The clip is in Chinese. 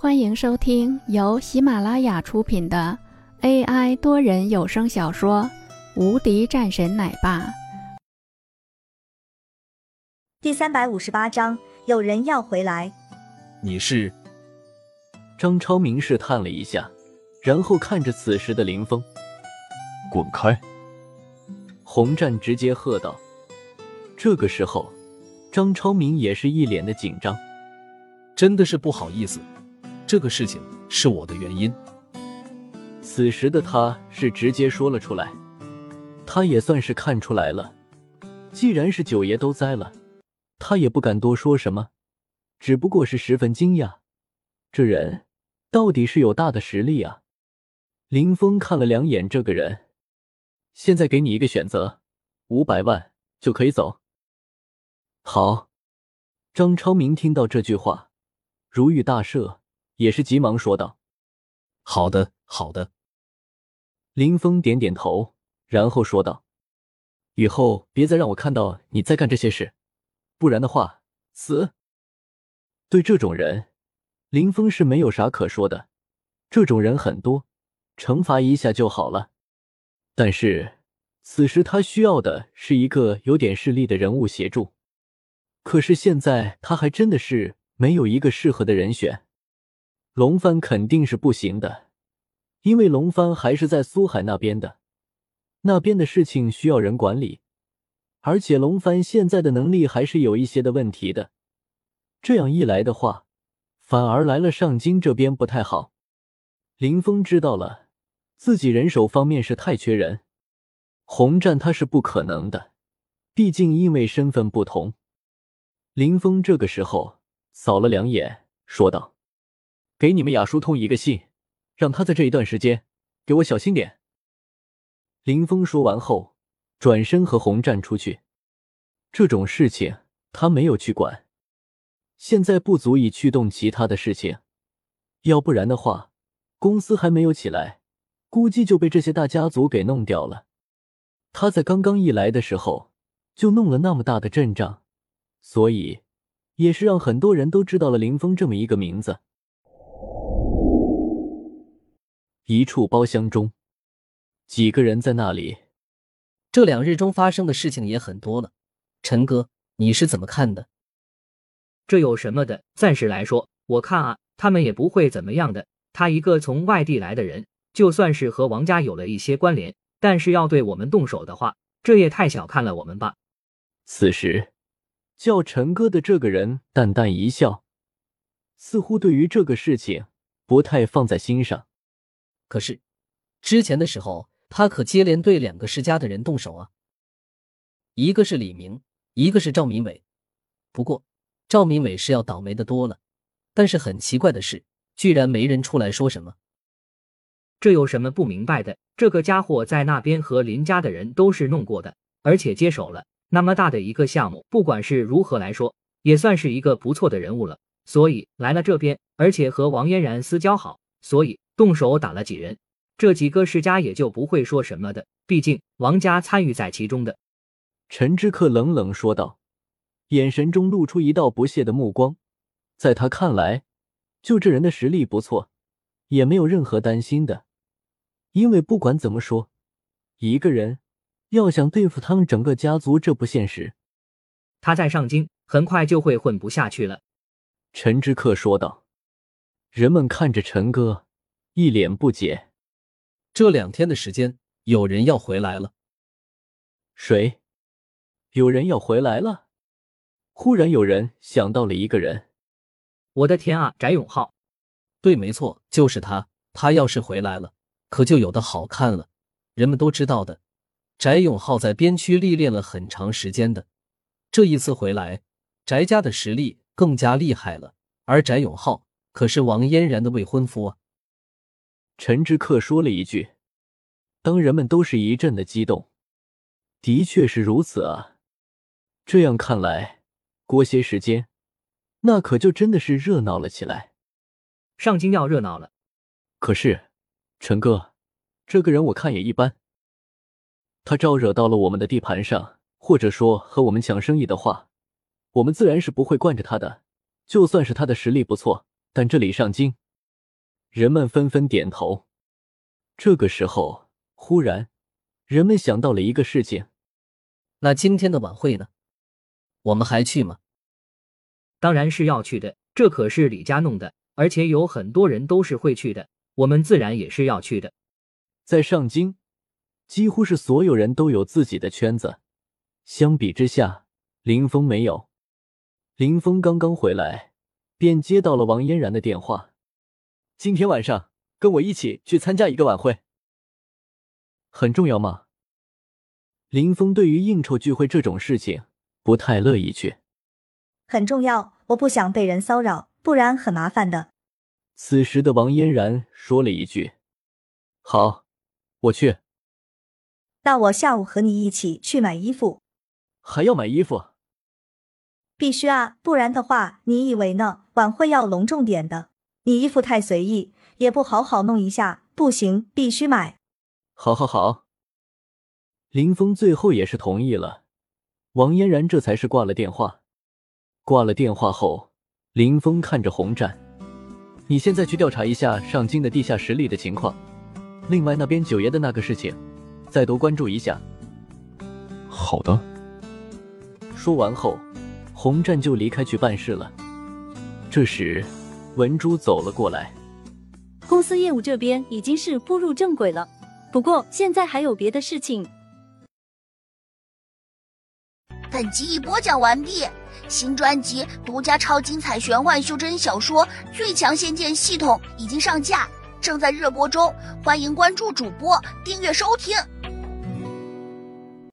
欢迎收听由喜马拉雅出品的 AI 多人有声小说《无敌战神奶爸》第三百五十八章，有人要回来。你是？张超明试探了一下，然后看着此时的林峰，滚开！洪战直接喝道。这个时候，张超明也是一脸的紧张，真的是不好意思。这个事情是我的原因。此时的他是直接说了出来，他也算是看出来了。既然是九爷都栽了，他也不敢多说什么，只不过是十分惊讶，这人到底是有大的实力啊！林峰看了两眼这个人，现在给你一个选择，五百万就可以走。好，张超明听到这句话，如遇大赦。也是急忙说道：“好的，好的。”林峰点点头，然后说道：“以后别再让我看到你在干这些事，不然的话，死。”对这种人，林峰是没有啥可说的。这种人很多，惩罚一下就好了。但是此时他需要的是一个有点势力的人物协助。可是现在他还真的是没有一个适合的人选。龙帆肯定是不行的，因为龙帆还是在苏海那边的，那边的事情需要人管理，而且龙帆现在的能力还是有一些的问题的。这样一来的话，反而来了上京这边不太好。林峰知道了，自己人手方面是太缺人，红战他是不可能的，毕竟因为身份不同。林峰这个时候扫了两眼，说道。给你们雅疏通一个信，让他在这一段时间给我小心点。林峰说完后，转身和红战出去。这种事情他没有去管，现在不足以驱动其他的事情。要不然的话，公司还没有起来，估计就被这些大家族给弄掉了。他在刚刚一来的时候就弄了那么大的阵仗，所以也是让很多人都知道了林峰这么一个名字。一处包厢中，几个人在那里。这两日中发生的事情也很多了，陈哥，你是怎么看的？这有什么的？暂时来说，我看啊，他们也不会怎么样的。他一个从外地来的人，就算是和王家有了一些关联，但是要对我们动手的话，这也太小看了我们吧。此时，叫陈哥的这个人淡淡一笑，似乎对于这个事情不太放在心上。可是，之前的时候，他可接连对两个世家的人动手啊。一个是李明，一个是赵明伟。不过，赵明伟是要倒霉的多了。但是很奇怪的是，居然没人出来说什么。这有什么不明白的？这个家伙在那边和林家的人都是弄过的，而且接手了那么大的一个项目，不管是如何来说，也算是一个不错的人物了。所以来了这边，而且和王嫣然私交好，所以。动手打了几人，这几个世家也就不会说什么的。毕竟王家参与在其中的。陈之客冷冷说道，眼神中露出一道不屑的目光。在他看来，就这人的实力不错，也没有任何担心的。因为不管怎么说，一个人要想对付他们整个家族，这不现实。他在上京很快就会混不下去了。陈之客说道。人们看着陈哥。一脸不解，这两天的时间，有人要回来了。谁？有人要回来了？忽然有人想到了一个人。我的天啊，翟永浩！对，没错，就是他。他要是回来了，可就有的好看了。人们都知道的，翟永浩在边区历练了很长时间的，这一次回来，翟家的实力更加厉害了。而翟永浩可是王嫣然的未婚夫啊。陈之客说了一句，当人们都是一阵的激动。的确是如此啊！这样看来，过些时间，那可就真的是热闹了起来。上京要热闹了。可是，陈哥，这个人我看也一般。他招惹到了我们的地盘上，或者说和我们抢生意的话，我们自然是不会惯着他的。就算是他的实力不错，但这里上京人们纷纷点头。这个时候，忽然，人们想到了一个事情：那今天的晚会呢？我们还去吗？当然是要去的，这可是李家弄的，而且有很多人都是会去的，我们自然也是要去的。在上京，几乎是所有人都有自己的圈子。相比之下，林峰没有。林峰刚刚回来，便接到了王嫣然的电话：“今天晚上跟我一起去参加一个晚会，很重要吗？”林峰对于应酬聚会这种事情不太乐意去。很重要，我不想被人骚扰，不然很麻烦的。此时的王嫣然说了一句：“好，我去。”那我下午和你一起去买衣服。还要买衣服？必须啊，不然的话，你以为呢？晚会要隆重点的，你衣服太随意，也不好好弄一下，不行，必须买。好，好，好。林峰最后也是同意了，王嫣然这才是挂了电话。挂了电话后，林峰看着洪战：“你现在去调查一下上京的地下实力的情况，另外那边九爷的那个事情，再多关注一下。”好的。说完后，洪战就离开去办事了。这时，文珠走了过来：“公司业务这边已经是步入正轨了，不过现在还有别的事情。”本集已播讲完毕，新专辑独家超精彩玄幻修真小说《最强仙剑系统》已经上架，正在热播中，欢迎关注主播，订阅收听。